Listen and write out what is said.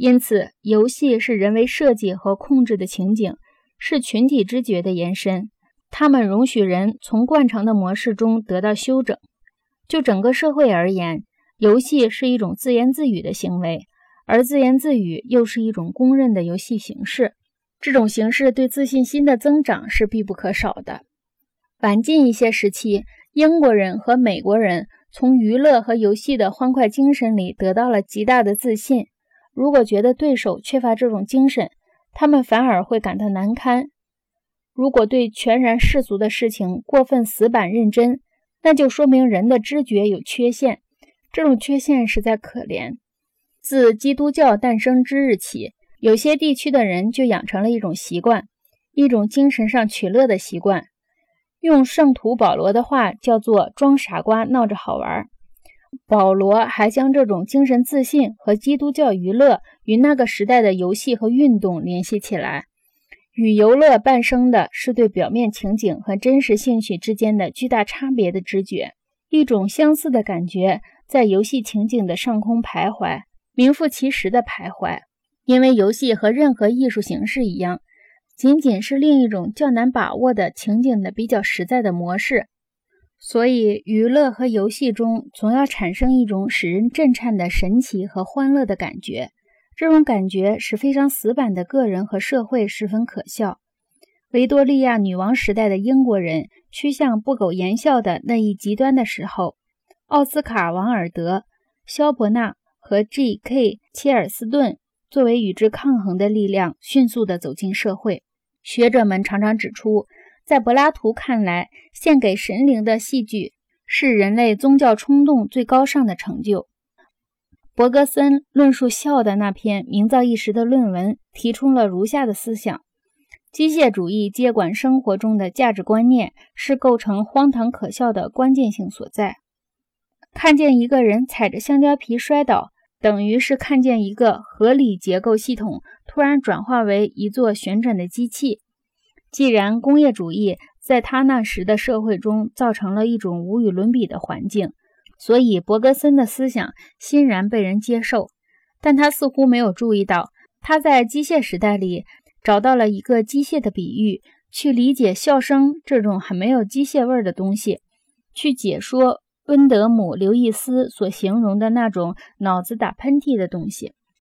因此，游戏是人为设计和控制的情景，是群体知觉的延伸。它们容许人从惯常的模式中得到休整。就整个社会而言，游戏是一种自言自语的行为，而自言自语又是一种公认的游戏形式。这种形式对自信心的增长是必不可少的。晚近一些时期，英国人和美国人从娱乐和游戏的欢快精神里得到了极大的自信。如果觉得对手缺乏这种精神，他们反而会感到难堪。如果对全然世俗的事情过分死板认真，那就说明人的知觉有缺陷。这种缺陷实在可怜。自基督教诞生之日起，有些地区的人就养成了一种习惯，一种精神上取乐的习惯。用圣徒保罗的话叫做“装傻瓜闹着好玩”。保罗还将这种精神自信和基督教娱乐与那个时代的游戏和运动联系起来。与游乐伴生的是对表面情景和真实兴趣之间的巨大差别的知觉，一种相似的感觉在游戏情景的上空徘徊，名副其实的徘徊。因为游戏和任何艺术形式一样。仅仅是另一种较难把握的情景的比较实在的模式，所以娱乐和游戏中总要产生一种使人震颤的神奇和欢乐的感觉。这种感觉使非常死板的个人和社会十分可笑。维多利亚女王时代的英国人趋向不苟言笑的那一极端的时候，奥斯卡·王尔德、肖伯纳和 G.K. 切尔斯顿作为与之抗衡的力量，迅速地走进社会。学者们常常指出，在柏拉图看来，献给神灵的戏剧是人类宗教冲动最高尚的成就。伯格森论述笑的那篇名噪一时的论文提出了如下的思想：机械主义接管生活中的价值观念是构成荒唐可笑的关键性所在。看见一个人踩着香蕉皮摔倒，等于是看见一个合理结构系统。突然转化为一座旋转的机器。既然工业主义在他那时的社会中造成了一种无与伦比的环境，所以伯格森的思想欣然被人接受。但他似乎没有注意到，他在机械时代里找到了一个机械的比喻，去理解笑声这种很没有机械味的东西，去解说温德姆·刘易斯所形容的那种脑子打喷嚏的东西。